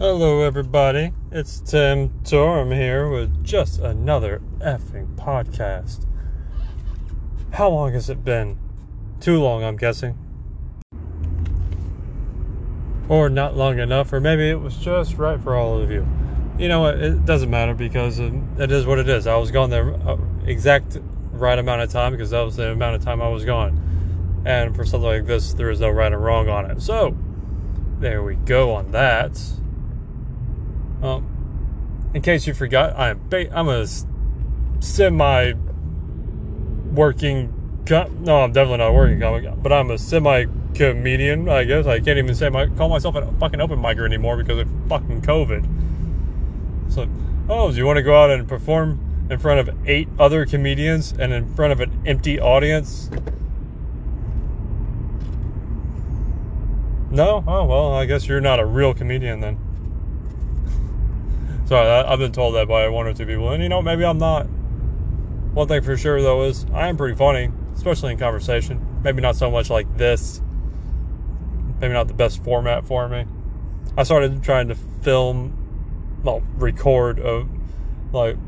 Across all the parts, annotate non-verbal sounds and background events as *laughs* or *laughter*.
Hello, everybody. It's Tim Torm here with just another effing podcast. How long has it been? Too long, I'm guessing. Or not long enough, or maybe it was just right for all of you. You know what? It doesn't matter because it is what it is. I was gone the uh, exact right amount of time because that was the amount of time I was gone. And for something like this, there is no right or wrong on it. So, there we go on that. In case you forgot, I'm ba- I'm a semi working. Com- no, I'm definitely not a working comic, but I'm a semi comedian. I guess I can't even say my call myself a fucking open micer anymore because of fucking COVID. So, oh, do you want to go out and perform in front of eight other comedians and in front of an empty audience? No? Oh, well, I guess you're not a real comedian then. Sorry, I've been told that by one or two people. And you know, maybe I'm not. One thing for sure, though, is I am pretty funny, especially in conversation. Maybe not so much like this. Maybe not the best format for me. I started trying to film, well, record a, like,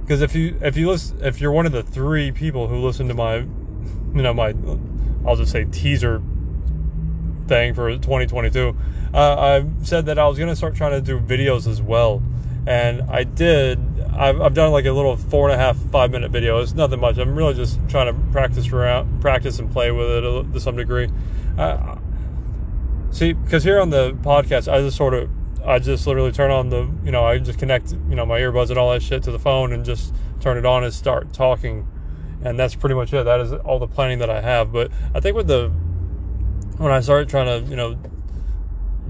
because if you if you listen if you're one of the three people who listen to my, you know my, I'll just say teaser thing for 2022, uh, I said that I was gonna start trying to do videos as well, and I did. I've, I've done like a little four and a half, five minute video. It's nothing much. I'm really just trying to practice around, practice and play with it to some degree. See, because here on the podcast, I just sort of, I just literally turn on the, you know, I just connect, you know, my earbuds and all that shit to the phone and just turn it on and start talking, and that's pretty much it. That is all the planning that I have. But I think with the when I started trying to, you know,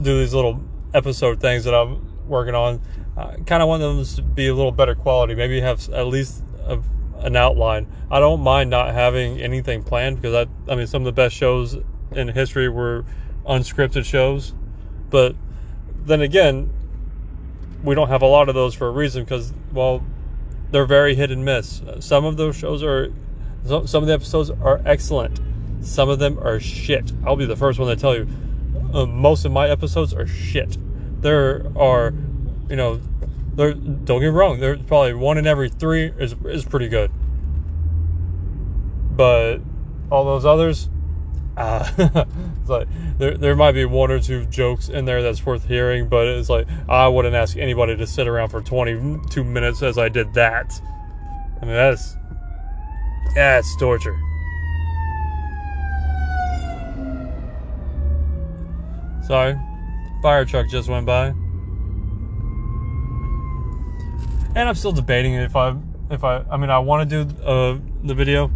do these little episode things that I'm working on, Kind of want them to be a little better quality. Maybe have at least a, an outline. I don't mind not having anything planned because I, I mean, some of the best shows in history were unscripted shows, but then again, we don't have a lot of those for a reason because, well, they're very hit and miss. Some of those shows are, some of the episodes are excellent some of them are shit. I'll be the first one to tell you. Uh, most of my episodes are shit. There are, you know, there. Don't get me wrong. There's probably one in every three is is pretty good. But all those others, *laughs* uh, like there there might be one or two jokes in there that's worth hearing, but it's like I wouldn't ask anybody to sit around for 22 minutes as I did that. I mean that's that's torture. Sorry, fire truck just went by. And I'm still debating if I, if I, I mean, I want to do uh, the video.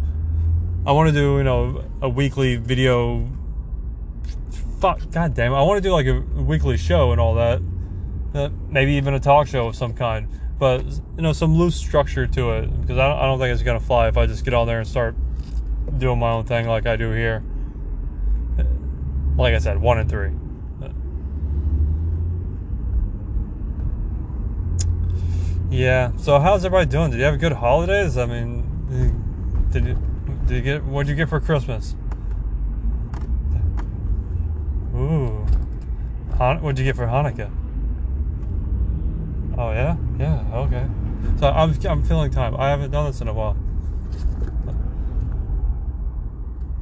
I want to do, you know, a weekly video. Fuck, god damn, I want to do like a weekly show and all that. Uh, maybe even a talk show of some kind. But, you know, some loose structure to it. Because I don't, I don't think it's to fly if I just get on there and start doing my own thing like I do here. Like I said, one and three. Yeah. So how's everybody doing? Did you have good holidays? I mean, did you did you get what did you get for Christmas? Ooh. Han- what did you get for Hanukkah? Oh yeah, yeah, okay. So I'm I'm feeling time. I haven't done this in a while.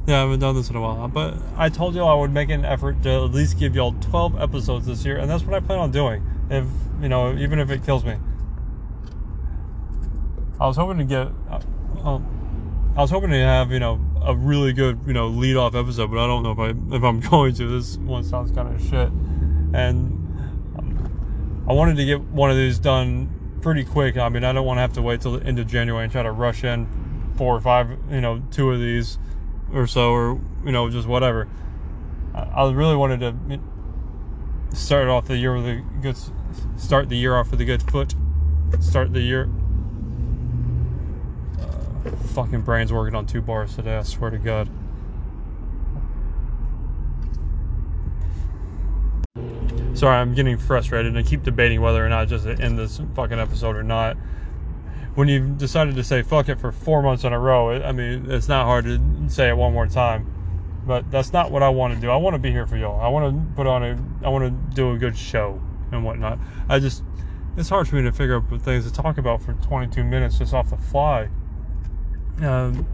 Yeah, I haven't done this in a while. But I told you I would make an effort to at least give y'all 12 episodes this year, and that's what I plan on doing. If you know, even if it kills me. I was hoping to get, uh, um, I was hoping to have you know a really good you know lead off episode, but I don't know if I if I'm *laughs* going to. This one sounds kind of shit, and um, I wanted to get one of these done pretty quick. I mean, I don't want to have to wait till the end of January and try to rush in four or five, you know, two of these or so, or you know, just whatever. I really wanted to start off the year with a good start the year off with a good foot. Start the year fucking brain's working on two bars today, I swear to God. Sorry, I'm getting frustrated and I keep debating whether or not just to end this fucking episode or not. When you've decided to say fuck it for four months in a row, I mean, it's not hard to say it one more time. But that's not what I want to do. I want to be here for y'all. I want to put on a, I want to do a good show. and whatnot. I just it's hard for me to figure out things to talk about for 22 minutes just off the fly. Um,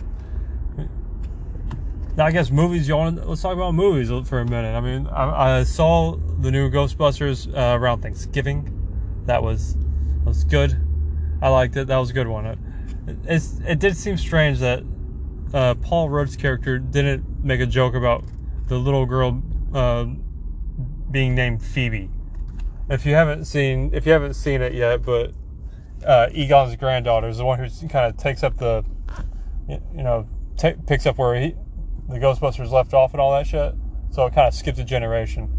now I guess movies. You want? Let's talk about movies for a minute. I mean, I, I saw the new Ghostbusters uh, around Thanksgiving. That was that was good. I liked it. That was a good one. It, it did seem strange that uh, Paul Rudd's character didn't make a joke about the little girl uh, being named Phoebe. If you haven't seen, if you haven't seen it yet, but uh, Egon's granddaughter is the one who kind of takes up the, you know, t- picks up where he, the Ghostbusters left off and all that shit. So it kind of skipped a generation.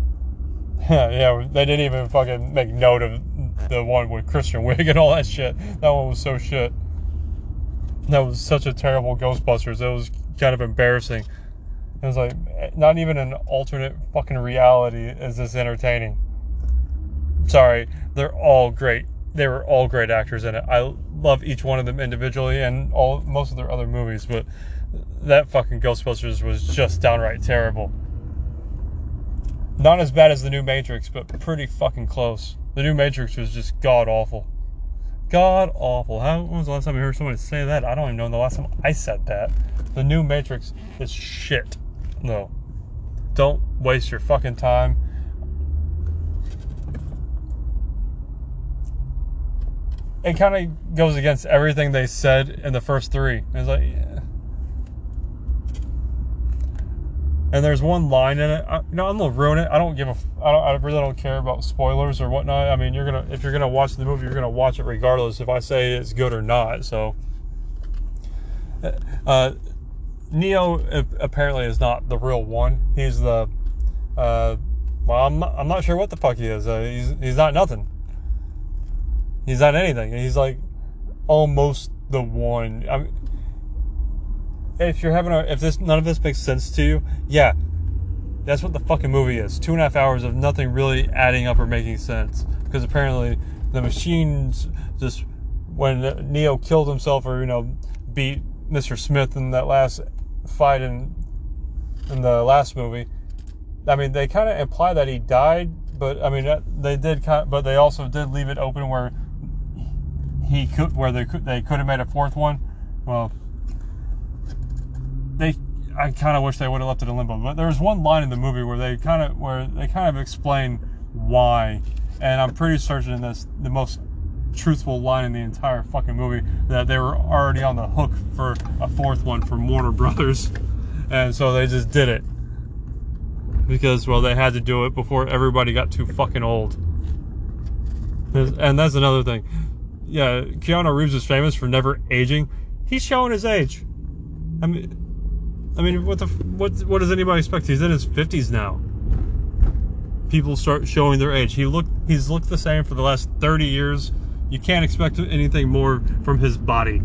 *laughs* yeah, they didn't even fucking make note of the one with Kristen Wiig and all that shit. That one was so shit. That was such a terrible Ghostbusters. It was kind of embarrassing. It was like not even an alternate fucking reality is this entertaining. Sorry, they're all great. They were all great actors in it. I love each one of them individually and all most of their other movies, but that fucking Ghostbusters was just downright terrible. Not as bad as the new Matrix, but pretty fucking close. The new Matrix was just god awful. God awful. How when was the last time you heard somebody say that? I don't even know the last time I said that. The new Matrix is shit. No. Don't waste your fucking time. It kind of goes against everything they said in the first three. It's like, yeah. And there's one line in it. I, I'm gonna ruin it. I don't give a. I don't. I really don't care about spoilers or whatnot. I mean, you're gonna if you're gonna watch the movie, you're gonna watch it regardless if I say it's good or not. So, uh, Neo apparently is not the real one. He's the. Uh, well, I'm not, I'm not sure what the fuck he is. Uh, he's he's not nothing. He's not anything. He's like almost the one. I mean, if you're having a if this none of this makes sense to you, yeah, that's what the fucking movie is. Two and a half hours of nothing really adding up or making sense. Because apparently the machines just when Neo killed himself or you know beat Mr. Smith in that last fight in in the last movie. I mean, they kind of imply that he died, but I mean, they did kind, of, but they also did leave it open where he could, where they could, they could have made a fourth one. Well, they I kind of wish they would have left it in limbo. But there was one line in the movie where they kind of where they kind of explain why, and I'm pretty certain that's the most truthful line in the entire fucking movie that they were already on the hook for a fourth one from Warner Brothers, and so they just did it because well they had to do it before everybody got too fucking old. And that's another thing. Yeah, Keanu Reeves is famous for never aging. He's showing his age. I mean I mean, what the what what does anybody expect? He's in his fifties now. People start showing their age. He look he's looked the same for the last thirty years. You can't expect anything more from his body.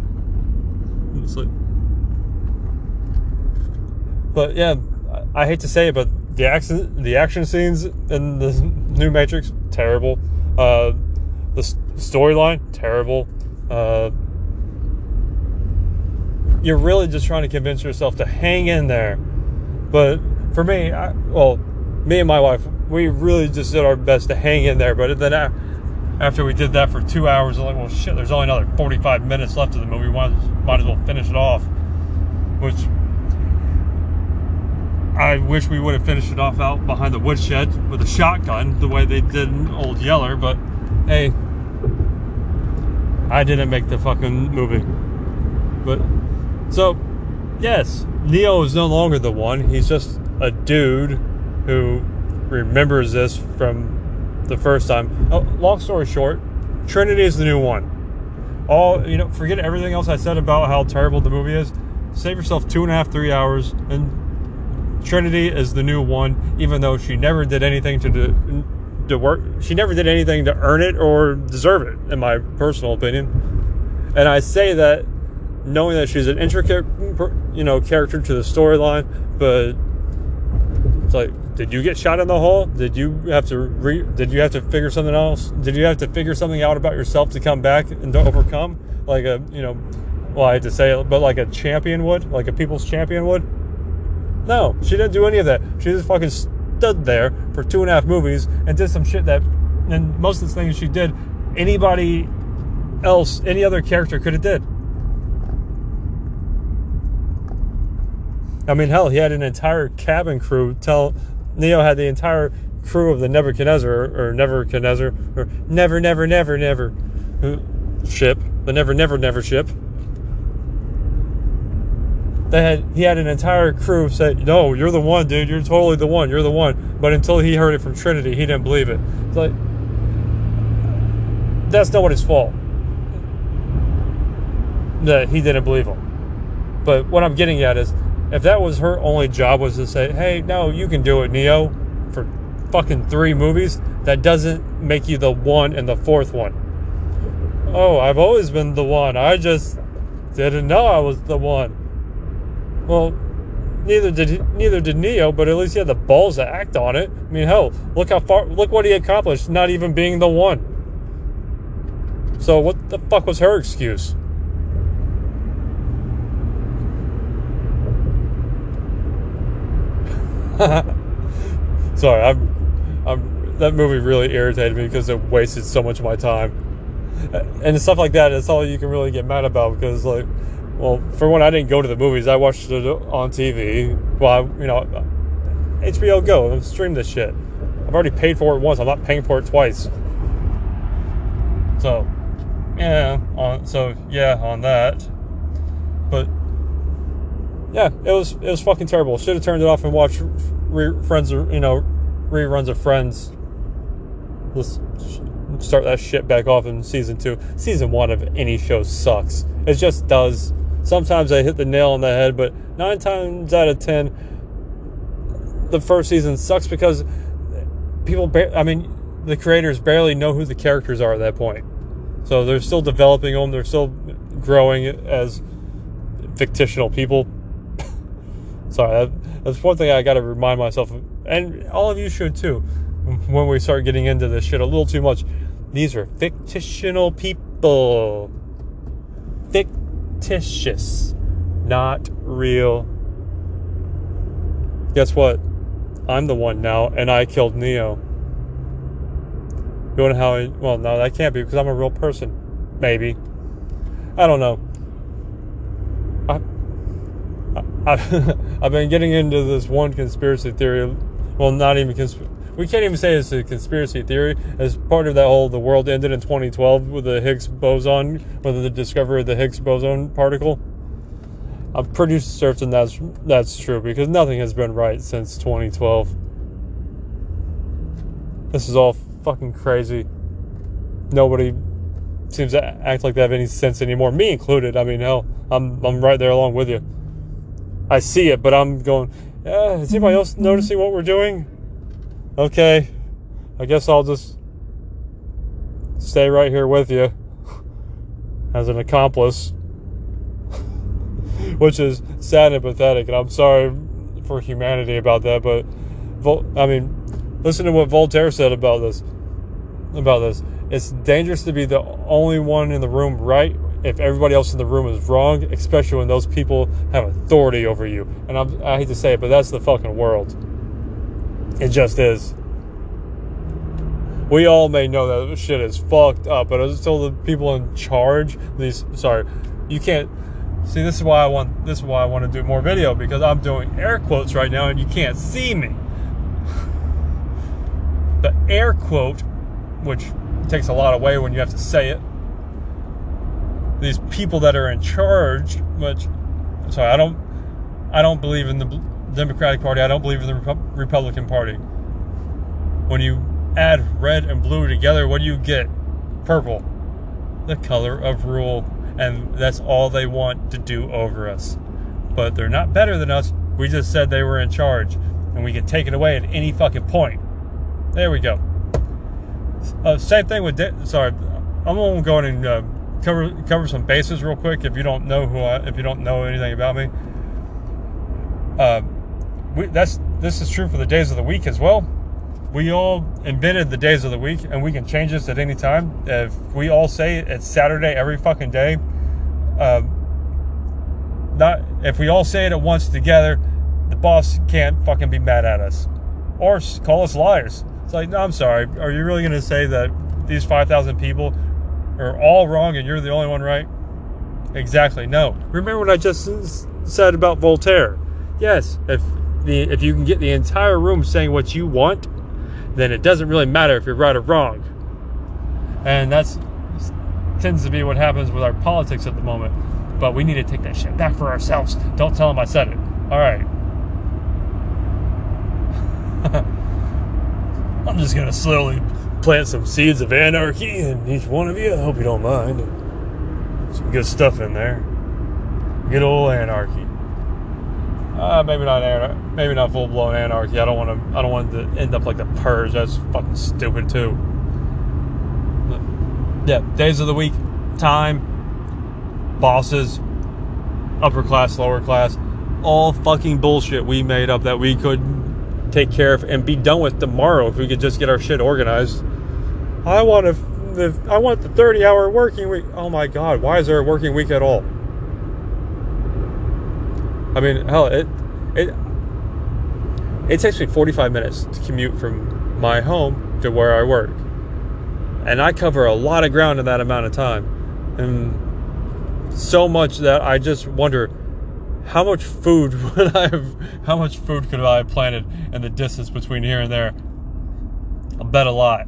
Like, but yeah, I hate to say it, but the action the action scenes in the *laughs* new Matrix terrible. Uh, the storyline terrible. Uh, you're really just trying to convince yourself to hang in there. But for me, I, well, me and my wife, we really just did our best to hang in there. But then after we did that for two hours, I'm like, well, shit, there's only another 45 minutes left of the movie. Might, might as well finish it off. Which I wish we would have finished it off out behind the woodshed with a shotgun, the way they did in Old Yeller. But hey, I didn't make the fucking movie. But so, yes, Neo is no longer the one. He's just a dude who remembers this from the first time. Oh, long story short, Trinity is the new one. All you know, forget everything else I said about how terrible the movie is. Save yourself two and a half, three hours, and Trinity is the new one. Even though she never did anything to do, to work, she never did anything to earn it or deserve it, in my personal opinion. And I say that knowing that she's an intricate, you know, character to the storyline, but it's like, did you get shot in the hole? Did you have to re- did you have to figure something else? Did you have to figure something out about yourself to come back and to overcome? Like a, you know, well, I had to say it, but like a champion would, like a people's champion would. No, she didn't do any of that. She just fucking stood there for two and a half movies and did some shit that and most of the things she did, anybody else, any other character could have did. I mean, hell, he had an entire cabin crew tell Neo had the entire crew of the Nebuchadnezzar or Nebuchadnezzar or Never, Never, Never, Never ship, the Never, Never, Never ship. They had he had an entire crew say, "No, you're the one, dude. You're totally the one. You're the one." But until he heard it from Trinity, he didn't believe it. It's like that's not what his fault that he didn't believe him. But what I'm getting at is, if that was her only job was to say, "Hey, no, you can do it, Neo," for fucking three movies, that doesn't make you the one in the fourth one. Oh, I've always been the one. I just didn't know I was the one. Well, neither did he, neither did Neo, but at least he had the balls to act on it. I mean, hell, look how far, look what he accomplished, not even being the one. So what the fuck was her excuse? *laughs* Sorry, I'm, I'm. That movie really irritated me because it wasted so much of my time, and stuff like that. It's all you can really get mad about because, like, well, for one, I didn't go to the movies. I watched it on TV. Well, I, you know, HBO Go. Stream this shit. I've already paid for it once. I'm not paying for it twice. So, yeah. On so yeah, on that. But yeah, it was it was fucking terrible. Should have turned it off and watched re- Friends, you know, reruns of Friends. Let's start that shit back off in season two. Season one of any show sucks. It just does. Sometimes I hit the nail on the head, but nine times out of ten, the first season sucks because people. Ba- I mean, the creators barely know who the characters are at that point. So they're still developing them. They're still growing as fictional people. *coughs* Sorry, that, that's one thing I got to remind myself, of, and all of you should too, when we start getting into this shit a little too much. These are fictional people. Fictitious, not real. Guess what? I'm the one now, and I killed Neo. You know how? I, well, no, that can't be because I'm a real person. Maybe. I don't know. I, *laughs* I've been getting into this one conspiracy theory. Well, not even conspiracy. We can't even say it's a conspiracy theory. As part of that whole, the world ended in 2012 with the Higgs boson, with the discovery of the Higgs boson particle. I'm pretty certain that's that's true because nothing has been right since 2012. This is all fucking crazy. Nobody seems to act like they have any sense anymore, me included. I mean, hell, I'm I'm right there along with you. I see it, but I'm going. Yeah, is anybody else noticing what we're doing? Okay, I guess I'll just stay right here with you as an accomplice, *laughs* which is sad and pathetic. And I'm sorry for humanity about that, but I mean, listen to what Voltaire said about this. About this, it's dangerous to be the only one in the room right if everybody else in the room is wrong, especially when those people have authority over you. And I'm, i hate to say it, but that's the fucking world. It just is. We all may know that shit is fucked up, but until the people in charge, these sorry, you can't see. This is why I want. This is why I want to do more video because I'm doing air quotes right now, and you can't see me. The air quote, which takes a lot away when you have to say it these people that are in charge, which sorry, I don't I don't believe in the Democratic Party. I don't believe in the Republican Party. When you add red and blue together, what do you get? Purple. The color of rule. And that's all they want to do over us. But they're not better than us. We just said they were in charge. And we can take it away at any fucking point. There we go. Uh, same thing with. De- sorry, I'm gonna go in and uh, cover cover some bases real quick if you don't know who I if you don't know anything about me. Uh, we, that's this is true for the days of the week as well. We all invented the days of the week, and we can change this at any time. If we all say it's Saturday every fucking day, uh, not if we all say it at once together, the boss can't fucking be mad at us or call us liars. It's like, no, I'm sorry. Are you really going to say that these 5,000 people are all wrong and you're the only one right? Exactly. No. Remember what I just said about Voltaire? Yes, if the if you can get the entire room saying what you want, then it doesn't really matter if you're right or wrong. And that's tends to be what happens with our politics at the moment. But we need to take that shit back for ourselves. Don't tell them I said it. All right. *laughs* I'm just gonna slowly plant some seeds of anarchy in each one of you. I hope you don't mind. Some good stuff in there. Good old anarchy. Uh, maybe not anar- maybe not full blown anarchy. I don't want to. I don't want to end up like the purge. That's fucking stupid too. But, yeah, days of the week, time, bosses, upper class, lower class, all fucking bullshit we made up that we could take care of and be done with tomorrow if we could just get our shit organized. I want to. I want the 30 hour working week. Oh my god, why is there a working week at all? I mean, hell, it it it takes me 45 minutes to commute from my home to where I work. And I cover a lot of ground in that amount of time. And so much that I just wonder how much food *laughs* would I have how much food could I have planted in the distance between here and there? I bet a lot.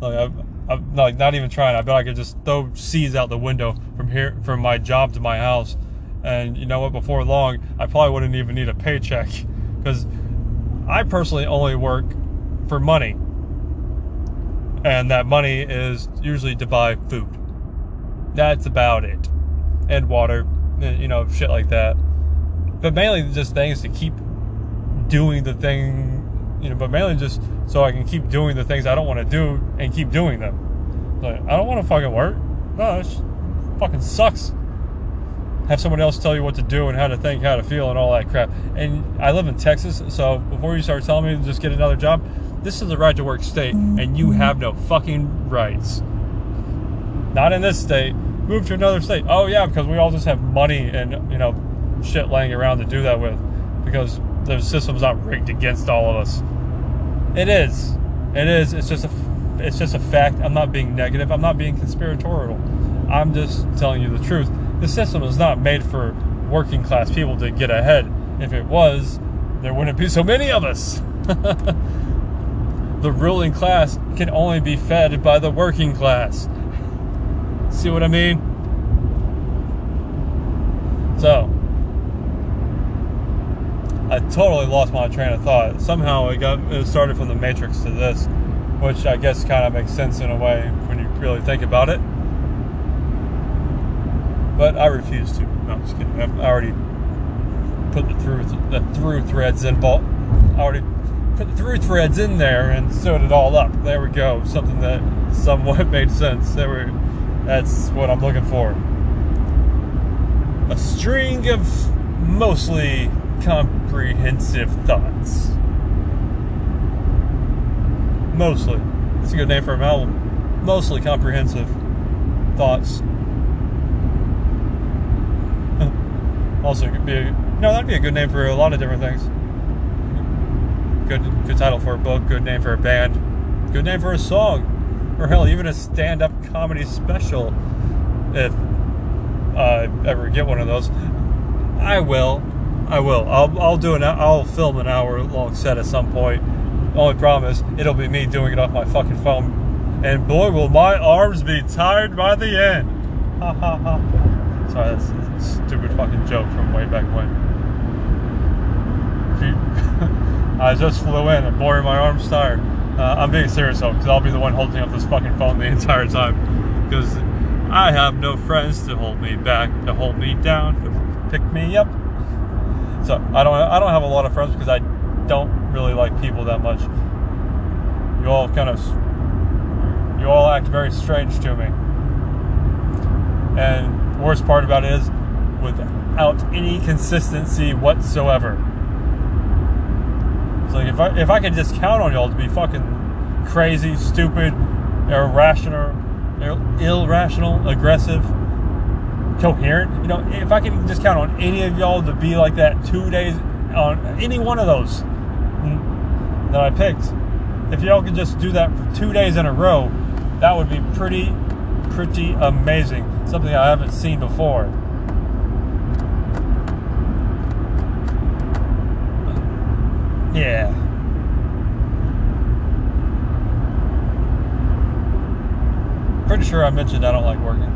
Like I'm, I'm like not even trying. I bet I could just throw seeds out the window from here from my job to my house and you know what? Before long, I probably wouldn't even need a paycheck because I personally only work for money. And that money is usually to buy food. That's about it. And water, eh, you know, shit like that. But mainly just things to keep doing the thing, you know, but mainly just so I can keep doing the things I don't want to do and keep doing them. Like, I don't want to fucking work. No, fucking sucks have someone else tell you what to do and how to think, how to feel, and all that crap. And I live in Texas, so before you start telling me to just get another job, this is a right to work state, and you have no fucking rights. Not in this state. Move to another state. Oh yeah, because we all just have money and you know shit laying around to do that with, because the system's not rigged against all of us. It is. It is. It's just a. It's just a fact. I'm not being negative. I'm not being conspiratorial. I'm just telling you the truth the system is not made for working class people to get ahead. If it was, there wouldn't be so many of us. *laughs* the ruling class can only be fed by the working class. See what I mean? So, I totally lost my train of thought. Somehow it got it started from the Matrix to this, which I guess kind of makes sense in a way when you really think about it but I refuse to. No, I'm just kidding. I've already put the through the through threads in. I already put the through threads in there and sewed it all up. There we go. Something that *laughs* somewhat *laughs* made sense. There we. That's what I'm looking for. A string of mostly comprehensive thoughts. Mostly. It's a good name for an album. Mostly comprehensive thoughts. Also could be a, that'd be a good name for a lot of different things. Good good title for a book good name for a band good name for a song or hell even a stand-up comedy special if I ever get one of those. I will I will. I'll, I'll do an I'll film an hour long set at some point. Only problem is it'll be me doing it off my fucking phone. And boy will my arms be tired by the end. Ha ha ha. Sorry, that's stupid fucking joke from way back when. *laughs* I just flew in and boy, my arm's tired. Uh, I'm being serious though, because I'll be the one holding up this fucking phone the *laughs* entire time. Because I have no friends to hold me back, to hold me down, to pick me up. So I don't, I don't have a lot of friends because I don't really like people that much. You all kind of, you all act very strange to me. And worst part about it is without any consistency whatsoever. It's like if I if I could just count on y'all to be fucking crazy, stupid, irrational, irrational, aggressive, coherent, you know, if I could just count on any of y'all to be like that two days on any one of those mm, that I picked, if y'all could just do that for two days in a row, that would be pretty, pretty amazing. Something I haven't seen before. Yeah. Pretty sure I mentioned I don't like working.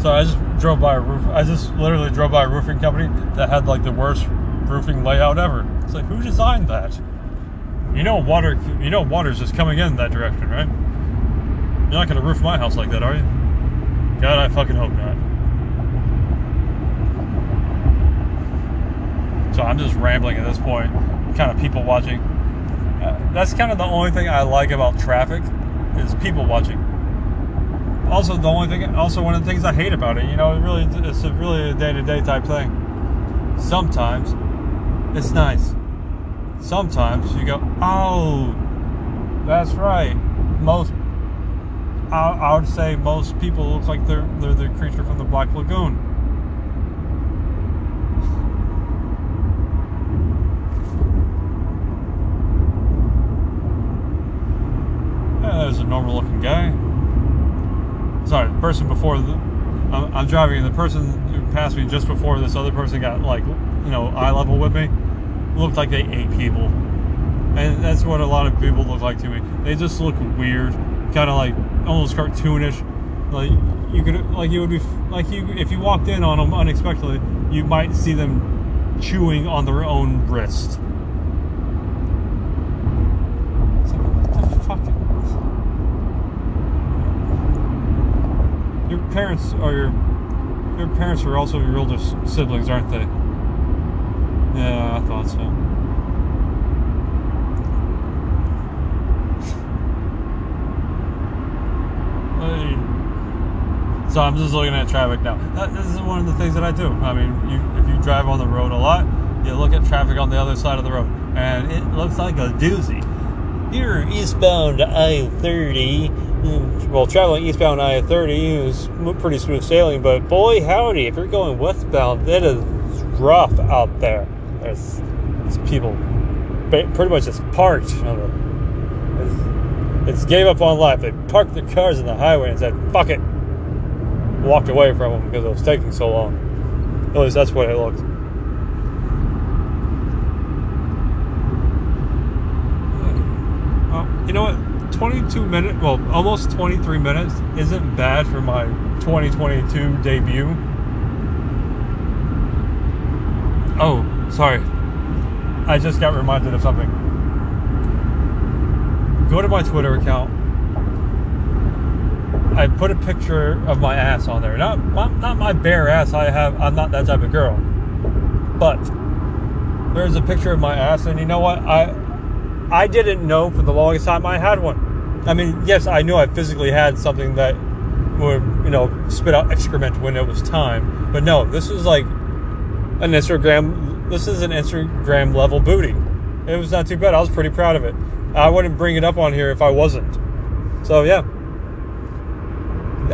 So I just drove by a roof. I just literally drove by a roofing company that had like the worst roofing layout ever. It's like who designed that? You know water. You know water's just coming in that direction, right? You're not gonna roof my house like that, are you? God, I fucking hope not. So I'm just rambling at this point, kind of people watching. Uh, that's kind of the only thing I like about traffic is people watching. Also, the only thing, also one of the things I hate about it, you know, it really, it's a really a day-to-day type thing. Sometimes it's nice. Sometimes you go, oh, that's right. Most, I, I would say most people look like they're they're the creature from the Black Lagoon. Yeah, there's a normal looking guy. Sorry, the person before the. I'm, I'm driving, and the person who passed me just before this other person got like, you know, eye level with me, looked like they ate people, and that's what a lot of people look like to me. They just look weird, kind of like almost cartoonish. Like you could, like you would be, like you if you walked in on them unexpectedly, you might see them chewing on their own wrist. It's like, what the fuck? Your parents are your your parents are also your older siblings, aren't they? Yeah, I thought so. So I'm just looking at traffic now. This is one of the things that I do. I mean, you, if you drive on the road a lot, you look at traffic on the other side of the road, and it looks like a doozy. Here, eastbound I-30. Well, traveling eastbound I-30 is pretty smooth sailing, but boy howdy, if you're going westbound, it is rough out there. There's, there's people pretty much just parked. It's, it's gave up on life. They parked their cars in the highway and said, "Fuck it," walked away from them because it was taking so long. At least that's what it looked. Well, you know what? 22 minutes, well, almost 23 minutes isn't bad for my 2022 debut. Oh, sorry. I just got reminded of something. Go to my Twitter account. I put a picture of my ass on there. Not not my bare ass. I have. I'm not that type of girl. But there's a picture of my ass, and you know what? I I didn't know for the longest time I had one. I mean, yes, I knew I physically had something that would, you know, spit out excrement when it was time. But no, this was like an Instagram. This is an Instagram level booty. It was not too bad. I was pretty proud of it. I wouldn't bring it up on here if I wasn't. So yeah,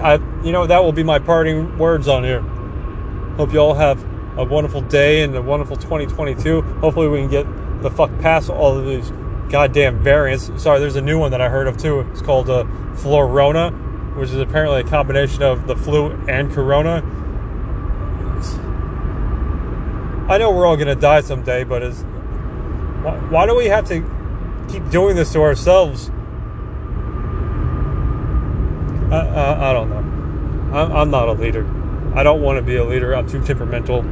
I you know that will be my parting words on here. Hope you all have a wonderful day and a wonderful 2022. Hopefully we can get the fuck past all of these goddamn variants. Sorry, there's a new one that I heard of too. It's called uh, Florona, which is apparently a combination of the flu and corona. I know we're all gonna die someday, but is why, why do we have to keep doing this to ourselves? I, I, I don't know. I'm, I'm not a leader. I don't want to be a leader. I'm too temperamental.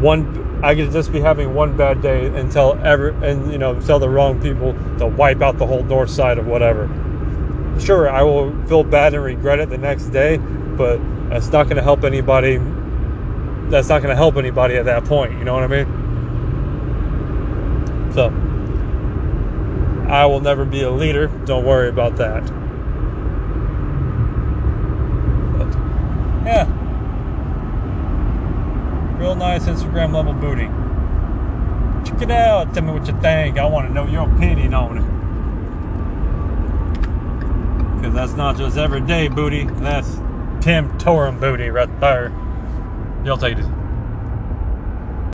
One, I could just be having one bad day and tell every, and you know, tell the wrong people to wipe out the whole north side of whatever. Sure, I will feel bad and regret it the next day, but that's not going to help anybody. That's not going to help anybody at that point. You know what I mean? So, I will never be a leader. Don't worry about that. But, yeah. Real nice Instagram level booty. Check it out. Tell me what you think. I want to know your opinion on it. Because that's not just everyday booty. That's Tim Torum booty right there. Y'all take it.